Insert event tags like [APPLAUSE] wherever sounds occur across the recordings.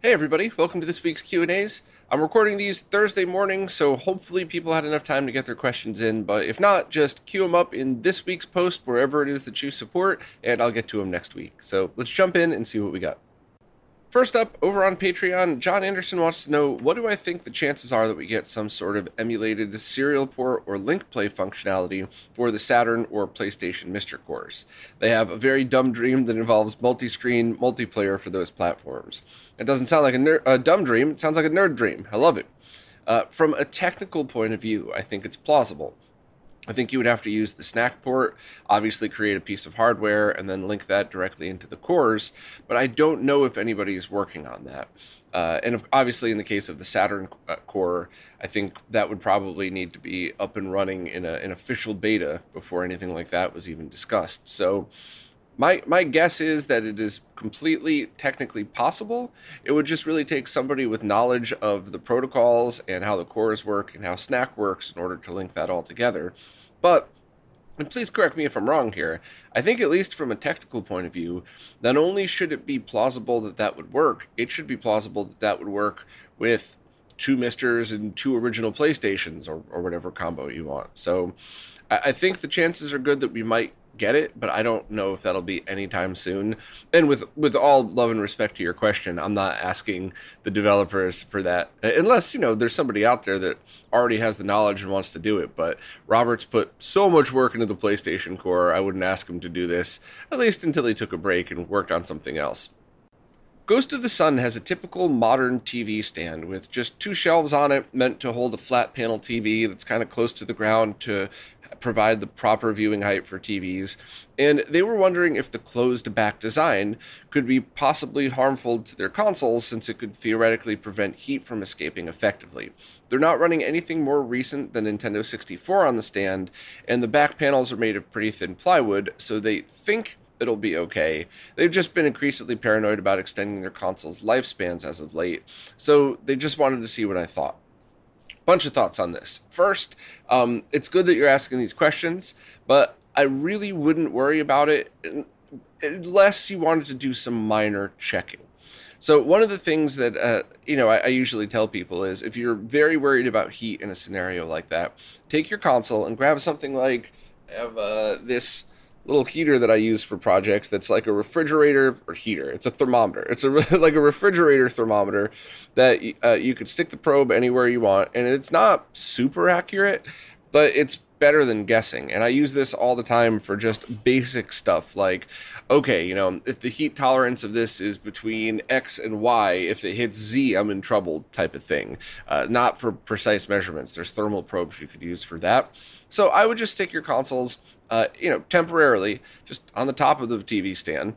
Hey everybody, welcome to this week's Q&As. I'm recording these Thursday morning, so hopefully people had enough time to get their questions in, but if not, just queue them up in this week's post wherever it is that you support, and I'll get to them next week. So let's jump in and see what we got. First up, over on Patreon, John Anderson wants to know what do I think the chances are that we get some sort of emulated serial port or link play functionality for the Saturn or PlayStation MiSTer cores? They have a very dumb dream that involves multi screen multiplayer for those platforms. It doesn't sound like a, ner- a, dumb dream, it sounds like a nerd dream. I love it. Uh, from a technical point of view, I think it's plausible. I think you would have to use the SNAC port, obviously create a piece of hardware, and then link that directly into the cores. But I don't know if anybody is working on that. Uh, and obviously, in the case of the Saturn uh, core, I think that would probably need to be up and running in a, an official beta before anything like that was even discussed. So, my my guess is that it is completely technically possible. It would just really take somebody with knowledge of the protocols and how the cores work and how SNAC works in order to link that all together. But and please correct me if I'm wrong here. I think, at least from a technical point of view, not only should it be plausible that that would work, it should be plausible that that would work with two MiSTers and two original PlayStations or, or whatever combo you want. So I, I think the chances are good that we might get it, but I don't know if that'll be anytime soon. And with with all love and respect to your question, I'm not asking the developers for that unless, you know, there's somebody out there that already has the knowledge and wants to do it, but Roberts put so much work into the PlayStation core, I wouldn't ask him to do this at least until he took a break and worked on something else. Ghost of the Sun has a typical modern TV stand with just two shelves on it meant to hold a flat panel TV that's kind of close to the ground to provide the proper viewing height for TVs, and they were wondering if the closed back design could be possibly harmful to their consoles since it could theoretically prevent heat from escaping effectively. They're not running anything more recent than Nintendo 64 on the stand, and the back panels are made of pretty thin plywood, so they think it'll be okay. They've just been increasingly paranoid about extending their consoles' lifespans as of late, so they just wanted to see what I thought bunch of thoughts on this. First, um, it's good that you're asking these questions, but I really wouldn't worry about it unless you wanted to do some minor checking. So one of the things that uh, you know I, I, usually tell people is if you're very worried about heat in a scenario like that, take your console and grab something like I have uh, this little heater that I use for projects that's like a refrigerator or heater. It's a thermometer. It's a [LAUGHS] like a refrigerator thermometer that uh, you could stick the probe anywhere you want, and it's not super accurate, but it's better than guessing. And I use this all the time for just basic stuff like, okay, you know, if the heat tolerance of this is between X and Y, if it hits Z, I'm in trouble type of thing. Uh, not for precise measurements. There's thermal probes you could use for that. So I would just stick your consoles uh, you know, temporarily just on the top of the TV stand.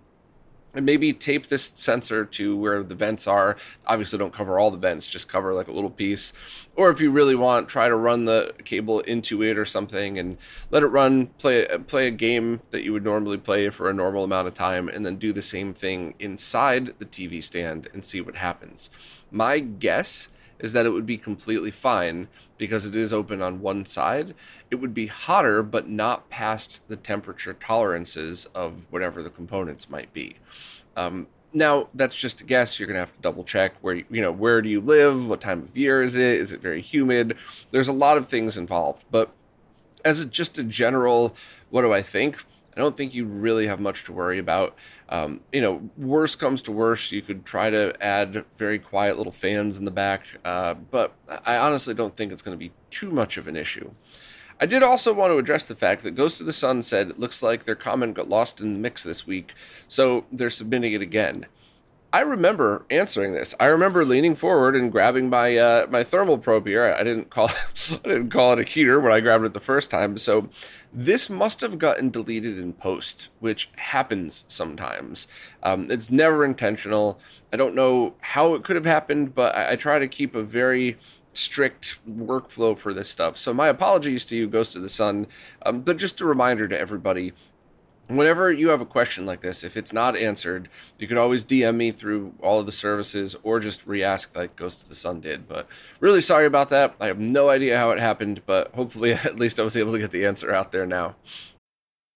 And maybe tape this sensor to where the vents are. Obviously, don't cover all the vents, just cover like a little piece. Or if you really want, try to run the cable into it or something and let it run, play, play a game that you would normally play for a normal amount of time, and then do the same thing inside the TV stand and see what happens. My guess is that it would be completely fine because it is open on one side. It would be hotter, but not past the temperature tolerances of whatever the components might be. Um, now that's just a guess. You're gonna have to double check where you know where do you live, what time of year is it, is it very humid? There's a lot of things involved, but as a, just a general, what do I think? I don't think you really have much to worry about. Um, you know, worst comes to worst, you could try to add very quiet little fans in the back, uh, but I honestly don't think it's going to be too much of an issue. I did also want to address the fact that Ghost of the Sun said it looks like their comment got lost in the mix this week, so they're submitting it again. I remember answering this. I remember leaning forward and grabbing my uh, my thermal probe here. I didn't call [LAUGHS] I didn't call it a heater when I grabbed it the first time. So this must have gotten deleted in post, which happens sometimes. Um, it's never intentional. I don't know how it could have happened, but I, I try to keep a very strict workflow for this stuff. So my apologies to you, Ghost of the Sun. Um, but just a reminder to everybody whenever you have a question like this, if it's not answered, you can always DM me through all of the services or just re-ask like Ghost of the Sun did. But really sorry about that. I have no idea how it happened, but hopefully [LAUGHS] at least I was able to get the answer out there now.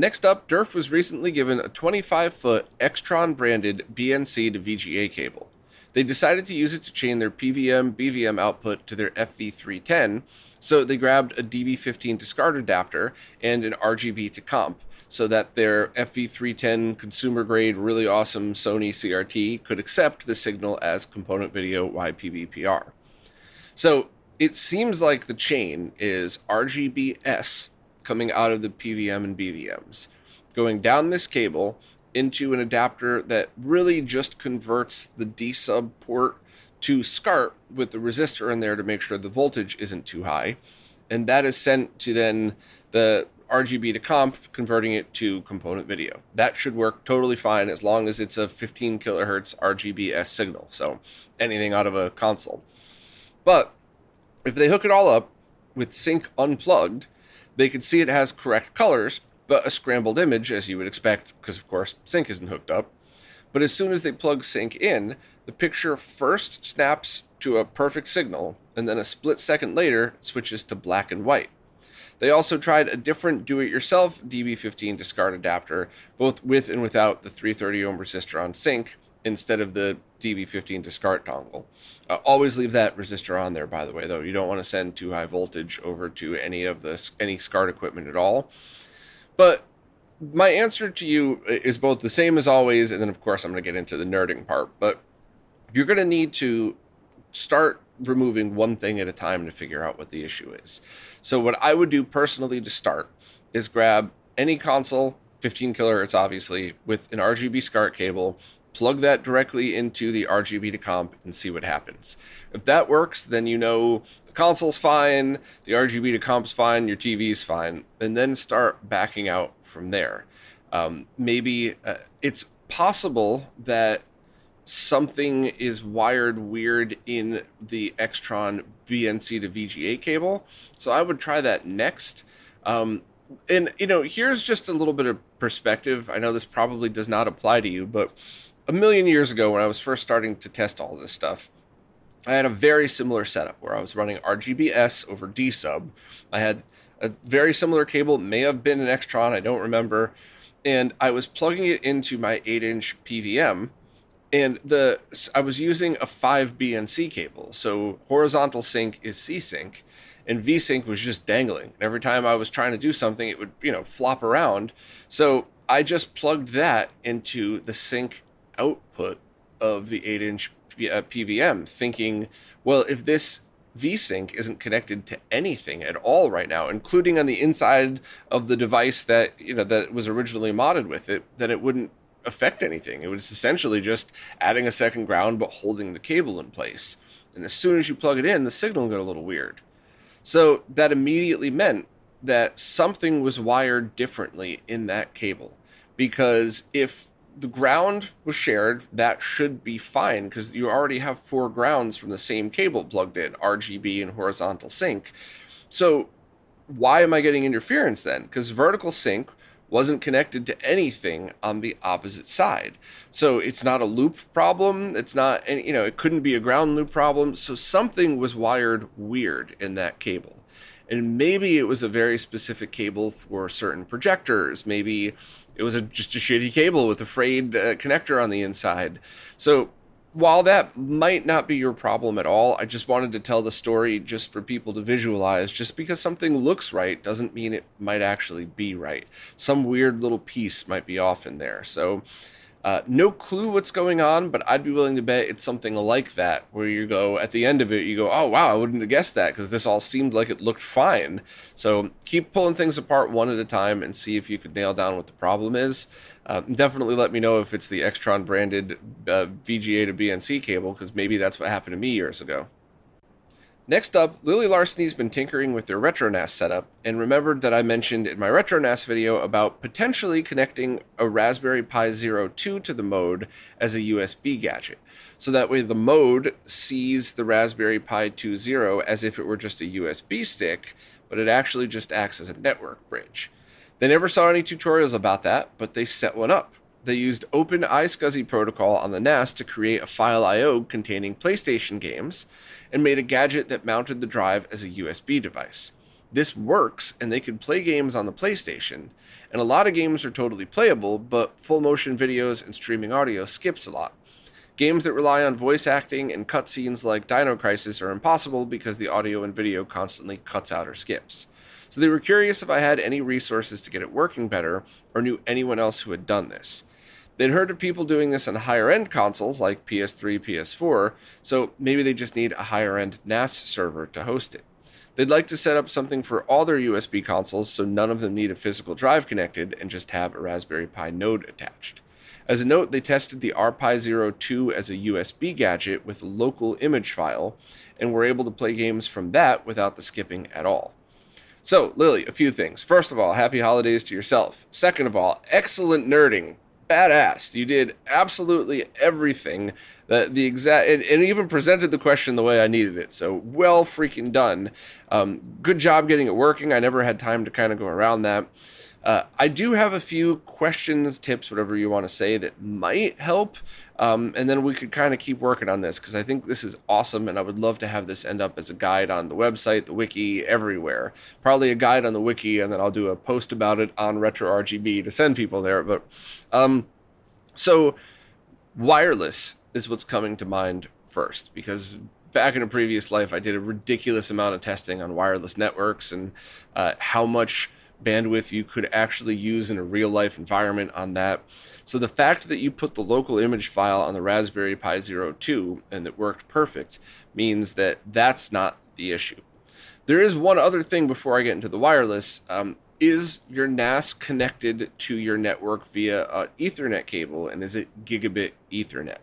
Next up, DERF was recently given a 25 foot Extron branded BNC to VGA cable. They decided to use it to chain their PVM BVM output to their FV310, so they grabbed a DB15 to SCART adapter and an RGB to comp so that their FV310 consumer grade, really awesome Sony CRT could accept the signal as component video YPBPR. So it seems like the chain is RGBS coming out of the PVM and BVMs, going down this cable into an adapter that really just converts the D sub port to SCART with the resistor in there to make sure the voltage isn't too high. And that is sent to then the RGB to comp, converting it to component video. That should work totally fine as long as it's a 15 kilohertz RGBS signal. So anything out of a console. But if they hook it all up with sync unplugged, they can see it has correct colors, but a scrambled image, as you would expect, because of course sync isn't hooked up. But as soon as they plug sync in, the picture first snaps to a perfect signal, and then a split second later switches to black and white. They also tried a different do it yourself DB15 to SCART adapter, both with and without the 330 ohm resistor on sync, instead of the DB15 to SCART dongle. Uh, always leave that resistor on there, by the way, though. You don't want to send too high voltage over to any of the any SCART equipment at all. But my answer to you is both the same as always, and then of course I'm going to get into the nerding part. But you're going to need to start removing one thing at a time to figure out what the issue is. So what I would do personally to start is grab any console, 15 kilohertz obviously, with an RGB SCART cable plug that directly into the RGB to comp and see what happens. If that works, then you know the console's fine, the RGB to comp's fine, your TV's fine, and then start backing out from there. Um, maybe uh, it's possible that something is wired weird in the Extron BNC to VGA cable. So I would try that next. Um, and you know, here's just a little bit of perspective. I know this probably does not apply to you, but a million years ago when I was first starting to test all this stuff, I had a very similar setup where I was running RGBS over D sub. I had a very similar cable, may have been an Extron, I don't remember, and I was plugging it into my 8 inch PVM. And the I was using a 5 BNC cable, so horizontal sync is C sync, and V sync was just dangling. And Every time I was trying to do something, it would you know flop around. So I just plugged that into the sync output of the 8 inch PVM, uh, thinking, well, if this VSync isn't connected to anything at all right now, including on the inside of the device that you know that was originally modded with it, then it wouldn't affect anything. It was essentially just adding a second ground but holding the cable in place. And as soon as you plug it in, the signal got a little weird. So that immediately meant that something was wired differently in that cable. Because if the ground was shared, that should be fine because you already have four grounds from the same cable plugged in RGB and horizontal sync. So, why am I getting interference then? Because vertical sync wasn't connected to anything on the opposite side. So it's not a loop problem. It's not, you know, it couldn't be a ground loop problem. So something was wired weird in that cable. And maybe it was a very specific cable for certain projectors. Maybe it was a, just a shitty cable with a frayed uh, connector on the inside. So while that might not be your problem at all, I just wanted to tell the story just for people to visualize. Just because something looks right doesn't mean it might actually be right. Some weird little piece might be off in there. So, uh, no clue what's going on, but I'd be willing to bet it's something like that, where you go at the end of it, you go, oh wow, I wouldn't have guessed that because this all seemed like it looked fine. So keep pulling things apart one at a time and see if you could nail down what the problem is. Uh, definitely let me know if it's the Extron branded uh, VGA to BNC cable because maybe that's what happened to me years ago. Next up, Lily Larseny's been tinkering with their RetroNAS setup and remembered that I mentioned in my RetroNAS video about potentially connecting a Raspberry Pi Zero 2 to the MODE as a USB gadget. So that way the MODE sees the Raspberry Pi 2 Zero as if it were just a USB stick, but it actually just acts as a network bridge. They never saw any tutorials about that, but they set one up. They used Open iSCSI protocol on the NAS to create a file I/O containing PlayStation games, and made a gadget that mounted the drive as a USB device. This works, and they could play games on the PlayStation, and a lot of games are totally playable, but full motion videos and streaming audio skips a lot. Games that rely on voice acting and cutscenes like Dino Crisis are impossible because the audio and video constantly cuts out or skips. So they were curious if I had any resources to get it working better or knew anyone else who had done this. They'd heard of people doing this on higher end consoles like PS3, PS4, so maybe they just need a higher end NAS server to host it. They'd like to set up something for all their USB consoles so none of them need a physical drive connected and just have a Raspberry Pi node attached. As a note, they tested the RPi 02 as a USB gadget with a local image file and were able to play games from that without the skipping at all. So, Lily, a few things. First of all, happy holidays to yourself. Second of all, excellent nerding. Badass. You did absolutely everything that the exact and, and, even presented the question the way I needed it. So well freaking done. Um, good job getting it working. I never had time to kind of go around that. Uh, I do have a few questions, tips, whatever you want to say, that might help. Um, and then we could kind of keep working on this because I think this is awesome, and I would love to have this end up as a guide on the website, the wiki, everywhere. Probably a guide on the wiki, and then I'll do a post about it on RetroRGB to send people there. But um, so wireless is what's coming to mind first because back in a previous life, I did a ridiculous amount of testing on wireless networks and uh, how much bandwidth you could actually use in a real life environment on that. So the fact that you put the local image file on the Raspberry Pi Zero 2 and it worked perfect means that that's not the issue. There is one other thing before I get into the wireless. Um, is your NAS connected to your network via an Ethernet cable and is it gigabit Ethernet?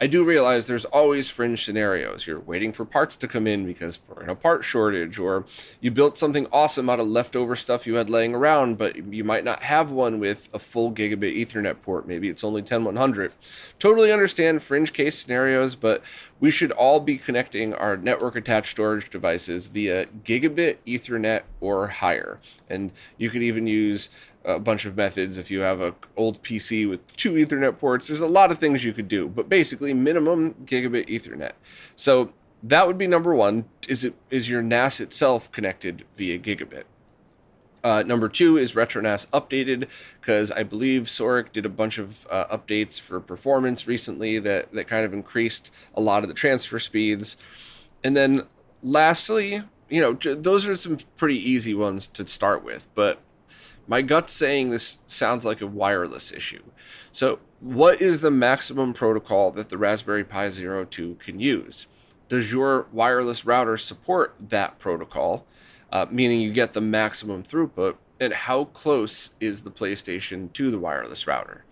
I do realize there's always fringe scenarios. You're waiting for parts to come in because we're in a part shortage, or you built something awesome out of leftover stuff you had laying around, but you might not have one with a full gigabit Ethernet port. Maybe it's only 10100. Totally understand fringe case scenarios, but we should all be connecting our network attached storage devices via gigabit Ethernet or higher. And you could even use a bunch of methods if you have an old PC with two Ethernet ports. There's a lot of things you could do, but basically minimum gigabit Ethernet. So that would be number one. Is it is your NAS itself connected via gigabit? Uh, number two is RetroNAS updated because I believe Soric did a bunch of uh, updates for performance recently that that kind of increased a lot of the transfer speeds. And then lastly, you know, those are some pretty easy ones to start with, but my gut's saying this sounds like a wireless issue. So, what is the maximum protocol that the Raspberry Pi Zero 2 can use? Does your wireless router support that protocol, uh, meaning you get the maximum throughput? And how close is the PlayStation to the wireless router?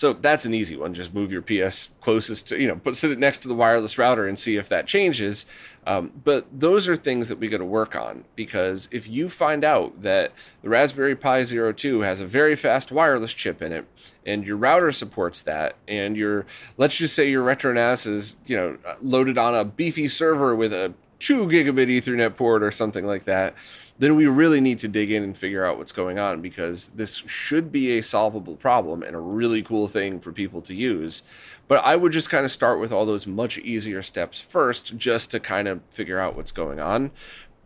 So that's an easy one. Just move your PS closest to, you know, put sit it next to the wireless router and see if that changes. Um, but those are things that we got to work on because if you find out that the Raspberry Pi Zero 2 has a very fast wireless chip in it and your router supports that and your let's just say your RetroNAS is, you know, loaded on a beefy server with a two gigabit Ethernet port or something like that, then we really need to dig in and figure out what's going on because this should be a solvable problem and a really cool thing for people to use. But I would just kind of start with all those much easier steps first just to kind of figure out what's going on.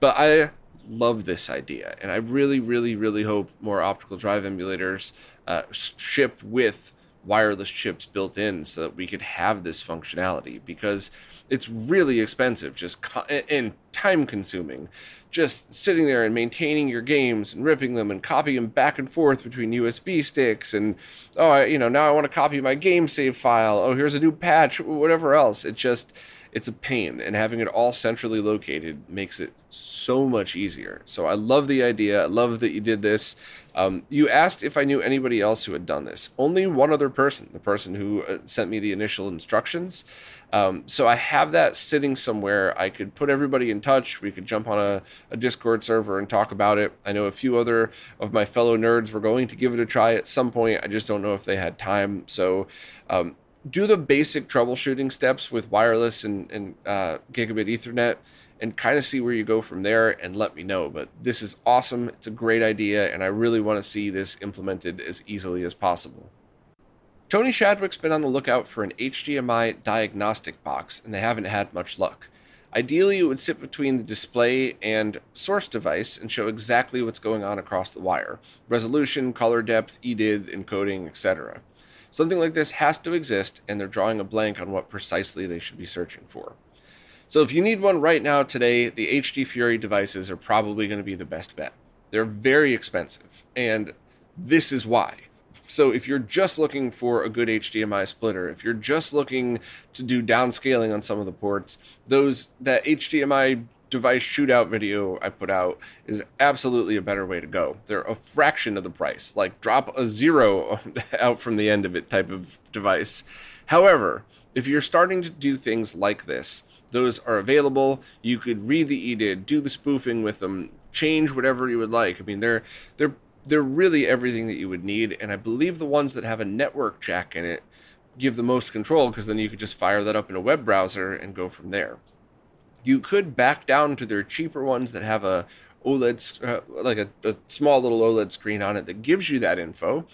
But I love this idea and I really, really, really hope more optical drive emulators uh, ship with wireless chips built in so that we could have this functionality because it's really expensive just co- and time consuming just sitting there and maintaining your games and ripping them and copying them back and forth between USB sticks and oh I, you know now I want to copy my game save file. Oh here's a new patch whatever else. It just it's a pain and having it all centrally located makes it so much easier. So i love the idea. I love that you did this. Um, you asked if i knew anybody else who had done this. Only one other person the person who uh, sent me the initial instructions. Um, so i have that sitting somewhere. I could put everybody in touch. We could jump on a, a discord server and talk about it. I know a few other of my fellow nerds were going to give it a try at some point. I just don't know if they had time. So um, do the basic troubleshooting steps with wireless and, and uh, gigabit Ethernet and kind of see where you go from there and let me know. But this is awesome. It's a great idea, and I really want to see this implemented as easily as possible. Tony Shadwick's been on the lookout for an HDMI diagnostic box, and they haven't had much luck. Ideally, it would sit between the display and source device and show exactly what's going on across the wire resolution, color depth, EDID, encoding, etc. Something like this has to exist, and they're drawing a blank on what precisely they should be searching for. So if you need one right now today, the HDFury devices are probably going to be the best bet. They're very expensive, and this is why. So if you're just looking for a good HDMI splitter, if you're just looking to do downscaling on some of the ports, those that HDMI device shootout video I put out is absolutely a better way to go. They're a fraction of the price, like drop a zero [LAUGHS] out from the end of it type of device. However, if you're starting to do things like this, those are available. You could read the EDID, do the spoofing with them, change whatever you would like. I mean, they're they're they're really everything that you would need, and I believe the ones that have a network jack in it give the most control because then you could just fire that up in a web browser and go from there. You could back down to their cheaper ones that have a OLED, uh, like a, a small little OLED screen on it that gives you that info.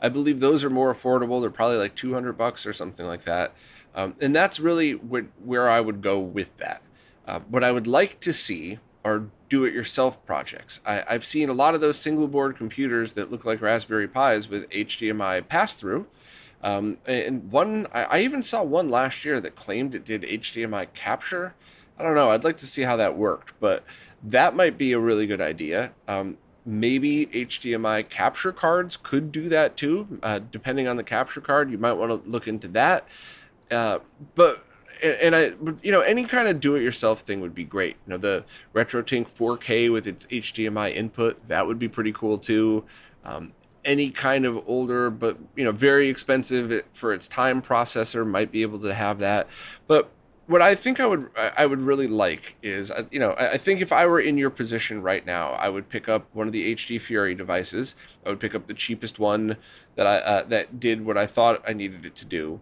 I believe those are more affordable. They're probably like 200 bucks or something like that. Um, and that's really what, where I would go with that. Uh, what I would like to see are do it yourself projects. I, have seen a lot of those single board computers that look like Raspberry Pis with HDMI pass through. Um, and one, I, I, even saw one last year that claimed it did HDMI capture. I don't know. I'd like to see how that worked, but that might be a really good idea. Um, maybe HDMI capture cards could do that too. Uh, depending on the capture card, you might want to look into that. Uh, but and, I, you know, any kind of do-it-yourself thing would be great. You know, the RetroTink 4K with its HDMI input that would be pretty cool too. Um, any kind of older but you know very expensive for its time processor might be able to have that. But what I think I would I would really like is uh, you know I think if I were in your position right now I would pick up one of the HDFury devices. I would pick up the cheapest one that I uh, that did what I thought I needed it to do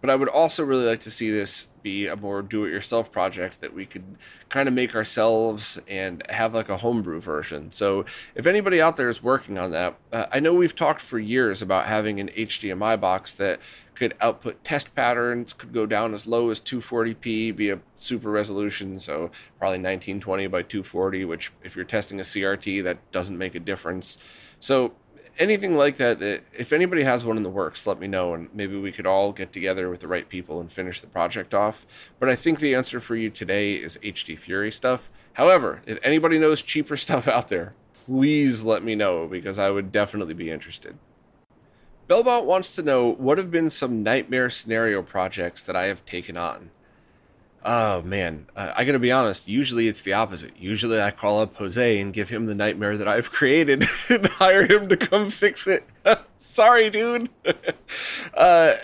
but I would also really like to see this be a more do-it-yourself project that we could kind of make ourselves and have like a homebrew version. So if anybody out there is working on that, uh, I know we've talked for years about having an HDMI box that could output test patterns, could go down as low as 240p via super resolution, so probably 1920 by 240, which if you're testing a CRT, that doesn't make a difference. So anything like that, if anybody has one in the works, let me know, and maybe we could all get together with the right people and finish the project off. But I think the answer for you today is HDFury stuff. However, if anybody knows cheaper [LAUGHS] stuff out there, please let me know because I would definitely be interested. Belmont wants to know what have been some nightmare scenario projects that I have taken on. Oh man, uh, I gotta be honest. Usually it's the opposite. Usually I call up Jose and give him the nightmare that I've [LAUGHS] created and hire him to come fix it. [LAUGHS] Sorry, dude. [LAUGHS] uh,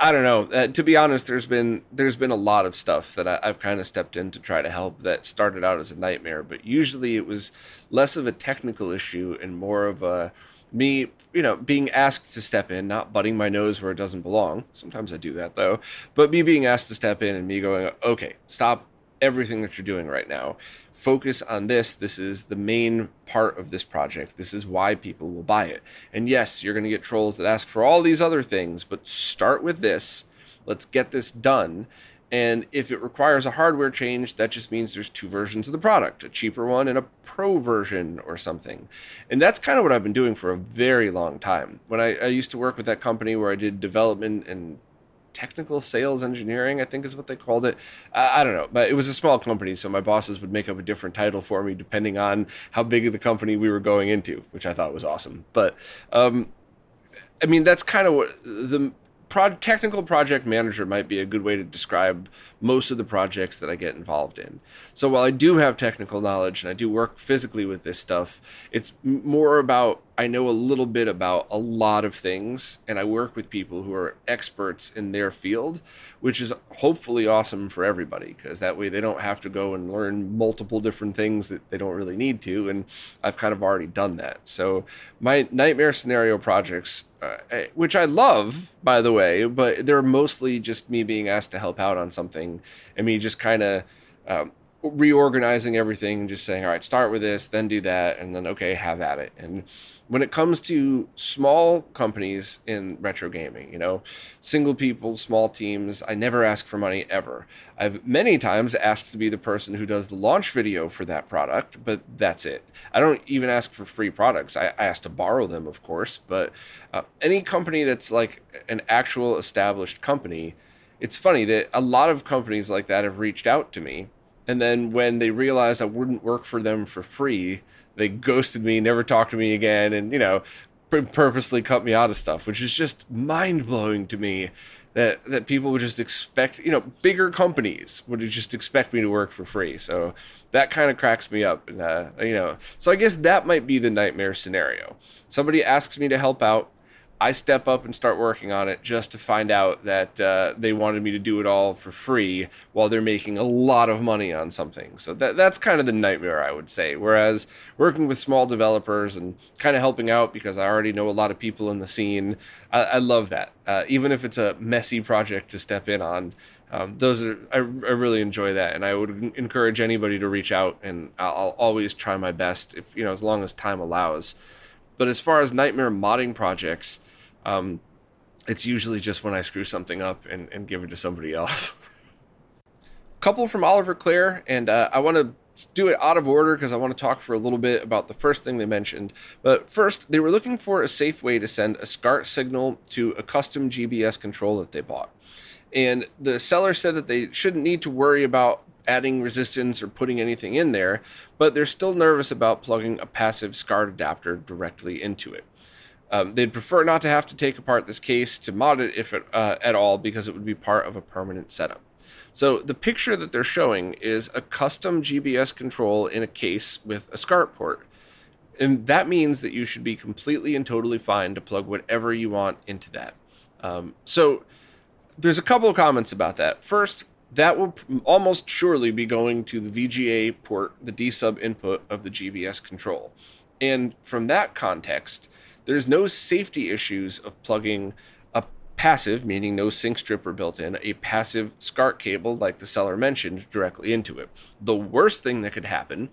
I don't know. Uh, to be honest, there's been there's been a lot of stuff that I, have kind of stepped in to try to help that started out as a nightmare, but usually it was less of a technical issue and more of a me, you know, being asked to step in, not butting my nose where it doesn't belong. Sometimes I do that though, but me being asked to step in and me going, okay, stop, everything that you're doing right now. Focus on this. This is the main part of this project. This is why people will buy it. And yes, you're going to get trolls that ask for all these other things, but start with this. Let's get this done. And if it requires a hardware change, that just means there's two versions of the product a cheaper one and a pro version or something. And that's kind of what I've been doing for a very long time. When I, I used to work with that company where I did development and technical sales engineering, I think is what they called it. I, don't know, but it was a small company, so my bosses would make up a different title for me depending on how big of the company we were going into, which I thought was awesome. But um, I mean, that's kind of what the pro- technical project manager might be a good way to describe most of the projects that I get involved in. So while I do have technical knowledge and I do work physically with this stuff, it's more about I know a little bit about a lot of things and I work with people who are experts in their field, which is hopefully awesome for everybody because that way they don't have to go and learn multiple different things that they don't really need to. And I've kind of already done that. So my nightmare scenario projects, uh, eh, which I love, by the way, but they're mostly just me being asked to help out on something and me just kind of. Um, reorganizing everything and just saying, all right, start with this, then do that, and then okay, have at it. And when it comes to small companies in retro gaming, you know, single people, small teams, I never ask for money ever. I've many times asked to be the person who does the launch video for that product, but that's it. I don't even ask for free products. I, I ask to borrow them, of course, but uh, any company that's like an actual established company, it's funny that a lot of companies like that have reached out to me. And then when they realized I wouldn't work for them for free, they ghosted me, never talked to me again, and you know, purposely cut me out of stuff, which is just mind blowing to me. That, that people would just expect, you know, bigger companies would just expect me to work for free. So that kind of cracks me up. And, uh, you know, so I guess that might be the nightmare scenario. Somebody asks me to help out I step up and start working on it just to find out that uh, they wanted me to do it all for free while they're making a lot of money on something. So that that's kind of the nightmare, I would say. Whereas working with small developers and kind of helping out because I already know a lot of people in the scene, I, I love that. Uh, even if it's a messy project to step in on, um, those are I, I, really enjoy that, and I would encourage anybody to reach out, and I'll, I'll always try my best if you know as long as time allows. But as far as nightmare modding projects, um, it's usually just when I screw something up and, and give it to somebody else. [LAUGHS] Couple from Oliver Clare, and uh, I want to do it out of order because I want to talk for a little bit about the first thing they mentioned. But first, they were looking for a safe way to send a SCART signal to a custom GBS control that they bought. And the seller said that they shouldn't need to worry about adding resistance or putting anything in there, but they're still nervous about plugging a passive SCART adapter directly into it. Um, they'd prefer not to have to take apart this case to mod it if it, uh, at all because it would be part of a permanent setup. So the picture that they're showing is a custom GBS control in a case with a SCART port. And that means that you should be completely and totally fine to plug whatever you want into that. Um, so there's a couple of comments about that. First, that will almost surely be going to the VGA port, the D sub input of the GBS control. And from that context, there's no safety issues of plugging a passive, meaning no sync stripper built in, a passive SCART cable like the seller mentioned directly into it. The worst thing that could happen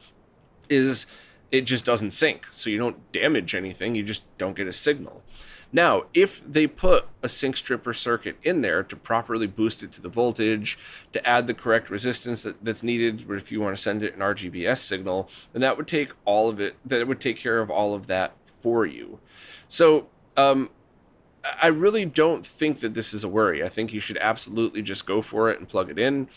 is it just doesn't sync. So you don't damage anything, you just don't get a signal. Now, if they put a sync stripper circuit in there to properly boost it to the voltage, to add the correct resistance that, that's needed, if you want to send it an RGBS signal, then that would take all of it, that would take care of all of that for you. So, um, I really don't think that this is a worry. I think you should absolutely just go for it and plug it in.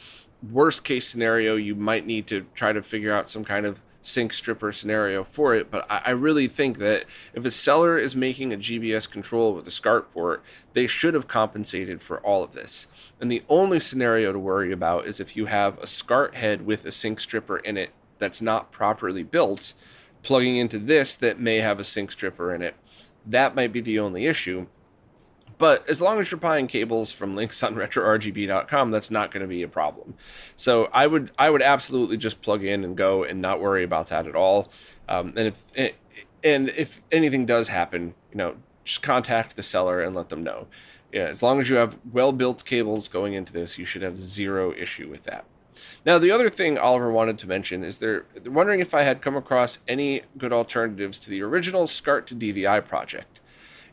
Worst case scenario, you might need to try to figure out some kind of sync stripper scenario for it. But I, I really think that if a seller is making a GBS control with a SCART port, they should have compensated for all of this. And the only scenario to worry about is if you have a SCART head with a sync stripper in it that's not properly built plugging into this that may have a sync stripper in it. That might be the only issue. But as long as you're buying cables from links on [LAUGHS] retrorgb.com, that's not going to be a problem. So I would I would absolutely just plug in and go and not worry about that at all. Um, and if and if anything does happen, you know, just contact the seller and let them know. Yeah, as long as you have well built cables going into this, you should have zero issue with that. Now, the other thing Oliver wanted to mention is they're, wondering if I had come across any good alternatives to the original SCART to DVI project.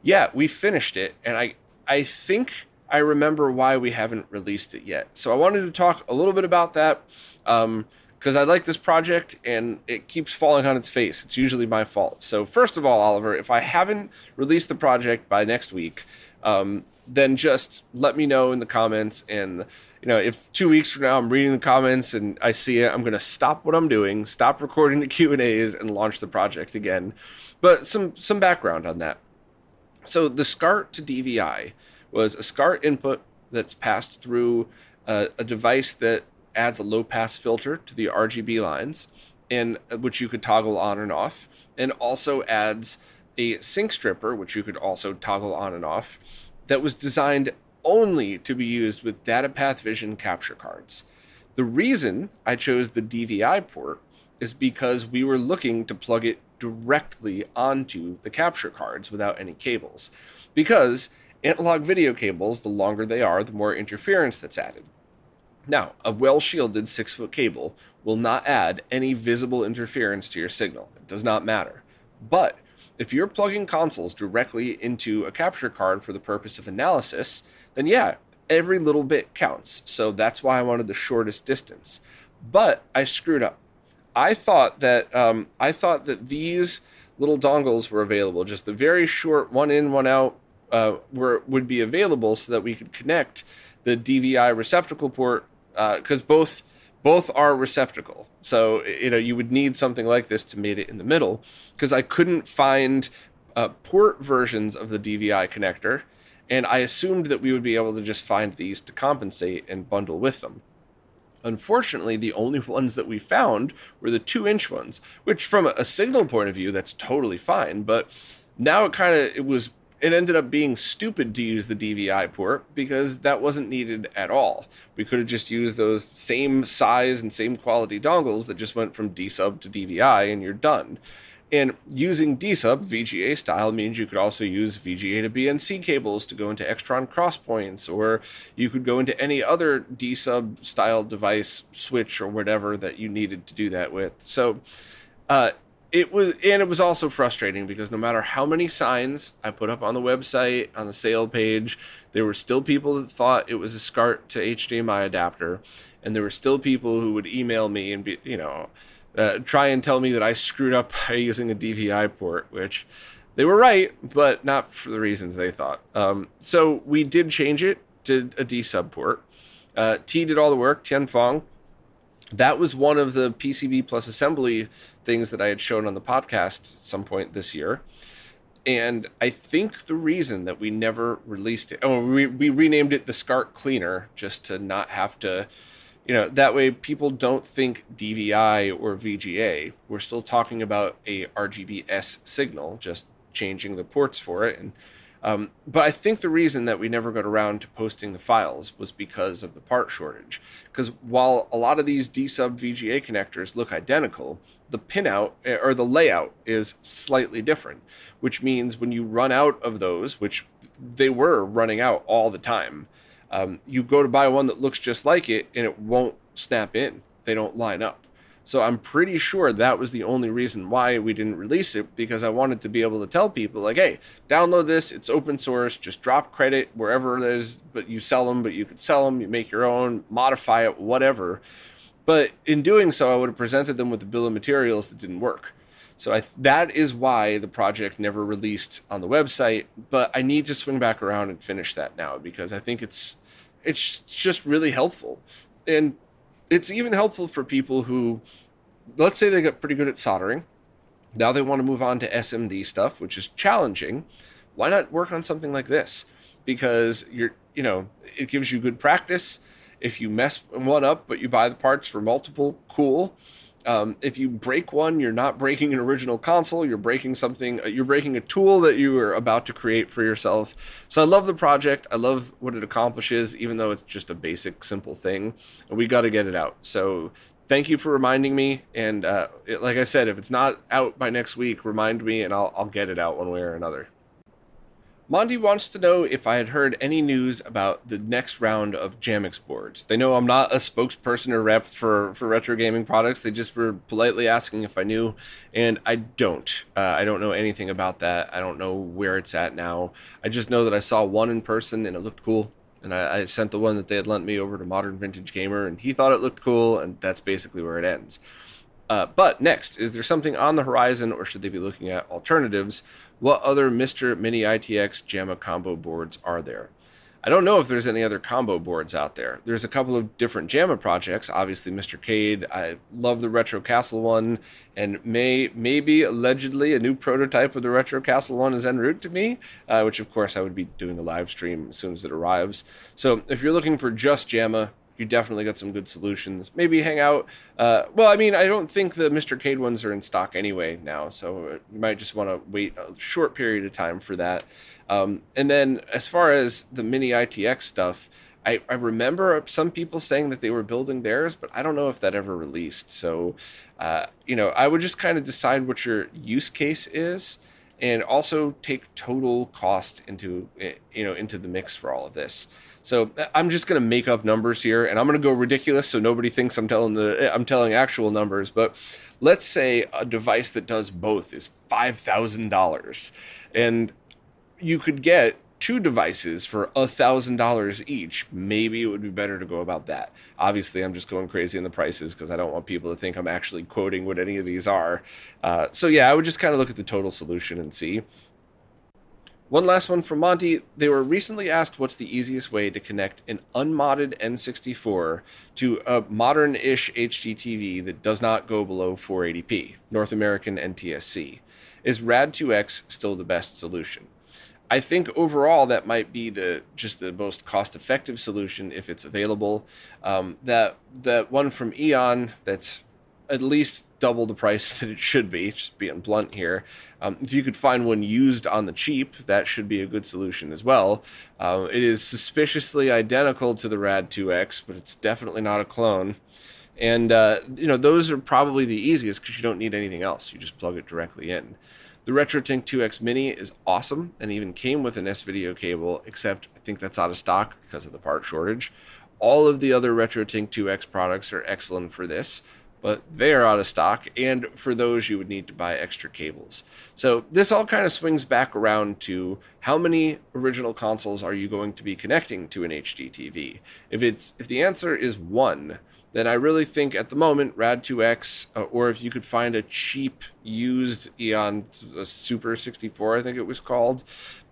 Yeah, we finished it, and I I think I remember why we haven't released it yet. So I wanted to talk a little bit about that because um, I like this project and it keeps falling on its face. It's usually my fault. So first of all, Oliver, if I haven't released the project by next week, um, then just let me know in the comments and you know if two weeks from now i'm reading the comments and i see it i'm going to stop what i'm doing stop recording the [LAUGHS] q and a's and launch the project again. But some some background on that. So the SCART to DVI was a SCART input that's passed through a, a device that adds a low pass filter to the RGB lines, and uh, which you could toggle on and off, and also adds a sync stripper, which you could also toggle on and off, that was designed only to be used with DataPath Vision capture cards. The reason I chose the DVI port is because we were looking to plug it directly onto the capture cards without any cables. Because analog video cables, the longer they are, the more interference that's added. Now, a well shielded 6 foot cable will not add any visible interference to your signal. It does not matter. But if you're plugging consoles directly into a capture card for the purpose of analysis, then yeah, every little bit counts. So that's why I wanted the shortest distance. But I screwed up. I thought that um, I thought that these little dongles were available, just the very short one in, one out, uh, were would be available so that we could connect the DVI receptacle port because uh, both both are receptacle. So you know you would need something like this to mate it in the middle because I couldn't find uh, port versions of the DVI connector, and I assumed that we would be able to just find these to compensate and bundle with them. Unfortunately, the only [LAUGHS] ones that we found were the two inch ones, which from a signal point of view, that's totally fine. But now it kind of, it was, it ended up being stupid to use the DVI port because that wasn't needed at all. We could have just used those same size and same quality dongles that just went from D sub to DVI and you're done. And using D-sub VGA style means you could also use VGA to BNC cables to go into Extron crosspoints, or you could go into any other D-sub style device switch or whatever that you needed to do that with. So uh, it was, and it was also frustrating because no matter how many signs I put up on the website, on the sale page, there were still people that thought it was a SCART to HDMI adapter, and there were still people who would email me and be, you know, uh, try and tell me that I screwed up by using a DVI port, which they were right, but not for the reasons they thought. Um, so we did change it to a D sub port. Uh, T did all the work, Tianfeng. That was one of the PCB plus assembly things that I had shown on the podcast some point this year. And I think the reason that we never released it, oh, we, we renamed it the SCART Cleaner just to not have to you know that way people don't think dvi or vga we're still talking about a rgbs signal just changing the ports for it. And um, but i think the reason that we never got around to posting the files was because of the part shortage. Because while a lot of these d sub vga connectors look identical the pinout eh, or the layout is slightly different which means when you run out of those which they were running out all the time um, you go to buy one that looks just like it and it won't snap in. They don't line up. So I'm pretty sure that was the only reason why we didn't release it because I wanted to be able to tell people like, hey, download this. It's open source. Just drop credit wherever it is. But you sell them. But you could sell them. You make your own, modify it, whatever. But in doing so, I would have presented them with a bill of materials that didn't work. So I, that is why the project never released on the website. But I need to swing back around and finish that now because I think it's it's just really helpful. And it's even helpful for people who, let's say they got pretty good at soldering. Now they want to move on to SMD stuff, which is challenging. Why not work on something like this? Because you're, you know, it gives you good practice. If you mess one up, but you buy the parts for multiple, cool. Um, if you break one, you're not breaking an original console. You're breaking something. Uh, you're breaking a tool that you were about to create for yourself. So I love the project. I love what it accomplishes, even though it's just a basic, simple thing. We got to get it out. So thank you for reminding me. And uh, it, like I said, if it's not out by next week, remind me, and I'll, I'll get it out one way or another. Mondi wants to know if I had heard any news about the next round of JAMMIX boards. They know I'm not a spokesperson or rep for, for retro gaming products. They just were politely asking if I knew, and I don't. Uh, I don't know anything about that. I don't know where it's at now. I just know that I saw one in person and it looked cool. And I, I sent the one that they had lent me over to Modern Vintage Gamer, and he thought it looked cool, and that's basically where it ends. Uh, but next, is there something on the horizon, or should they be looking at alternatives? What other MiSTer Mini ITX JAMMA combo boards are there? I don't know if there's any other combo boards out there. There's a couple of different JAMMA projects. Obviously, MiSTercade. I love the Retro Castle one, and may maybe allegedly a new prototype of the Retro Castle one is en route to me, uh, which of course I would be doing a live stream as soon as it arrives. So if you're looking for just JAMMA, you definitely got some good solutions. Maybe hang out. Uh, well, I mean, I don't think the MiSTercade ones are in stock anyway now, so you might just want to wait a short period of time for that. Um, and then as far as the mini ITX stuff, I, I, remember some people saying that they were building theirs, but I don't know if that ever released. So, uh, you know, I would just kind of decide what your use case is and also take total cost into, eh, you know, into the mix for all of this. So I'm just going to make up numbers here, and I'm going to go ridiculous, so nobody thinks I'm telling the I'm telling actual numbers. But let's say a device that does both is five thousand dollars, and you could get two devices for a thousand dollars each. Maybe it would be better to go about that. Obviously, I'm just going crazy in the prices because I don't want people to think I'm actually quoting what any of these are. Uh, so yeah, I would just kind of look at the total solution and see. One last one from Monty. They were recently asked what's the easiest way to connect an unmodded N64 to a modern ish HDTV that does not go below 480p, North American NTSC. Is RAD2X still the best solution? I think overall that might be the just the most cost effective solution if it's available. Um, that that one from Eon that's at least double the price [LAUGHS] that it should be, just being blunt here. Um, if you could find one used on the cheap, that should be a good solution as well. Uh, it is suspiciously identical to the Rad 2X, but it's definitely not a clone. And, uh, you know, those are probably the easiest because you don't need anything else. You just plug it directly in. The RetroTink 2X Mini is awesome and even came with an S video cable, except I think that's out of stock because of the part shortage. All of the other RetroTink 2X products are excellent for this but they are out of stock. And for those, you would need to buy extra cables. So this all kind of swings back around to how many original consoles are you going to be connecting to an HD TV? If it's if the answer is one, then I really think at the moment Rad2X, uh, or if you could find a cheap used Eon Super 64, I think it was called,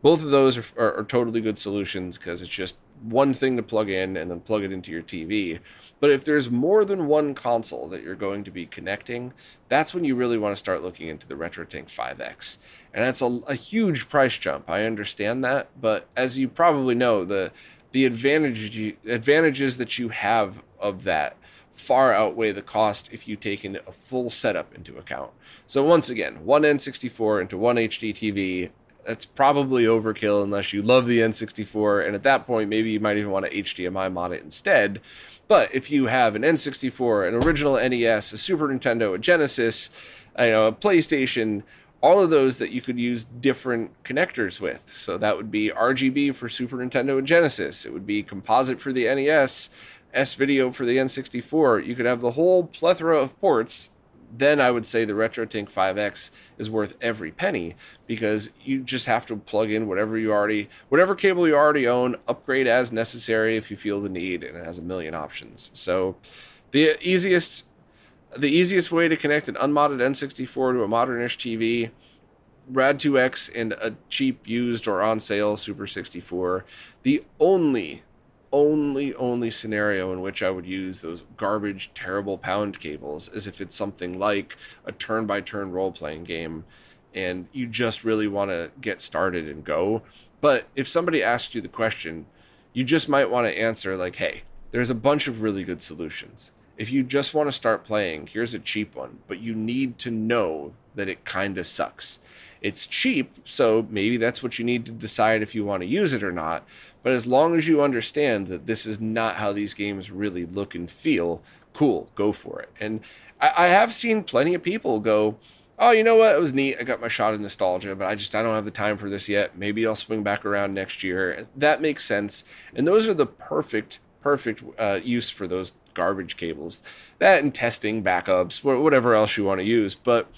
both of those are, are, are totally good solutions because it's just one thing to plug in and then plug it into your TV. But if there's more than one console that you're going to be connecting, that's when you really want to start looking into the RetroTink 5X. And that's a, a huge price jump. I understand that, but as you probably know, the the advantages advantages that you have of that far outweigh the cost if you take in a full setup into account. So once again, one N64 into one HD TV, that's probably overkill unless you love the N64, and at that point, maybe you might even want to HDMI mod it instead. But if you have an N64, an original NES, a Super Nintendo, a Genesis, you know, a PlayStation, all of those that you could use different connectors with. So that would be RGB for Super Nintendo and Genesis. It would be composite for the NES, S video for the N64. You could have the whole plethora of ports then I would say the RetroTink 5X is worth every penny because you just have to plug in whatever you already, whatever cable you already own, upgrade as necessary if you feel the need, and it has a million options. So, the easiest, the easiest way to connect an unmodded N64 to a modern-ish TV, Rad2X and a cheap used or on sale Super 64. The only only only scenario in which I would use those garbage terrible pound cables is if it's something like a turn by turn role playing game and you just really want to get started and go. But if somebody asks you the question, you just might want to answer like, "Hey, there's a bunch of really good solutions. If you just want to start playing, here's a cheap one, but you need to know that it kind of sucks. It's cheap, so maybe that's what you need to decide if you want to use it or not. But as long as you understand that this is not how these games really look and feel, cool, go for it. And I, I have seen plenty of people go, oh, you know what? It was neat. I got my shot of nostalgia, but I just I don't have the time for this yet. Maybe I'll swing back around next year. That makes sense. And those are the perfect perfect uh, use for those garbage cables. That and testing backups, whatever else you want to use. But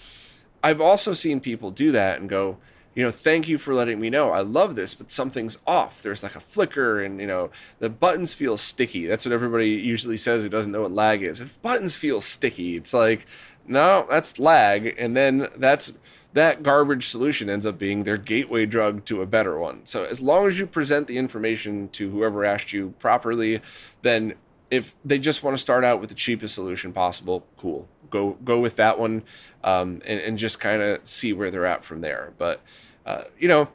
I've also seen people do that and go, you know, thank you for letting me know. I love this, but something's off. There's like a flicker, and you know, the buttons feel sticky. That's what everybody usually says who doesn't know what lag is. If buttons feel sticky, it's like, no, that's lag, and then that's that garbage solution ends up being their gateway drug to a better one. So as long as you present the information to whoever asked you properly, then if they just want to start out with the cheapest solution possible, cool. Go go with that one, um, and, and just kind of see where they're at from there. But uh, you know,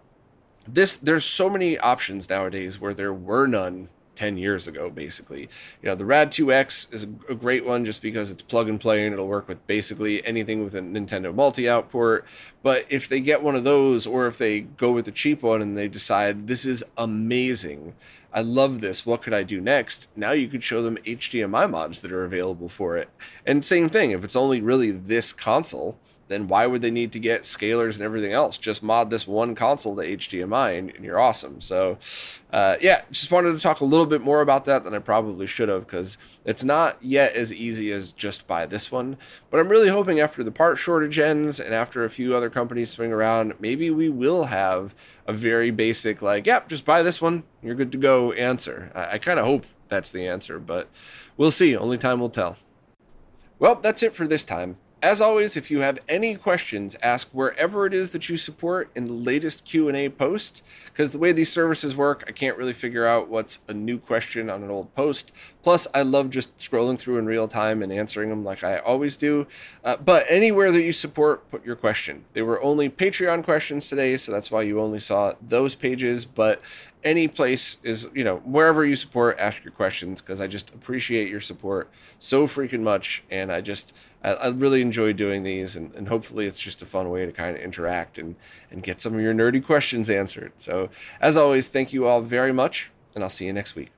this there's so many options nowadays where there were none 10 years ago, basically. You know, the Rad 2X is a, great one just because it's plug and play and it'll work with basically anything with a Nintendo multi out port. But if they get one of those, or if they go with the cheap one and they decide this is amazing, I love this, what could I do next? Now you could show them HDMI mods that are available for it. And same thing, if it's only really this console, then why would they need to get scalers and everything else? Just mod this one console to HDMI and, and you're awesome. So, uh, yeah, just wanted to talk a little bit more about that than I probably should have because it's not yet as easy as just buy this one. But I'm really hoping after the part shortage ends and after a few other companies swing around, maybe we will have a very basic, like, yep, just buy this one, you're good to go answer. I, I kind of hope that's the answer, but we'll see. Only time will tell. Well, that's it for this time. As always, if you have any questions, ask wherever it is that you support in the latest Q&A post because the way these services work, I can't really figure out what's a new question on an old post. Plus, I love just scrolling through in real time and answering them like I always do. Uh, but anywhere that you support, put your question. They were only Patreon questions today, so that's why you only saw those pages, but any place is you know wherever you support ask your questions because i just appreciate your support so freaking much and i just i, I really enjoy doing these and, and hopefully it's just a fun way to kind of interact and and get some of your nerdy questions answered. So as always thank you all very much and i'll see you next week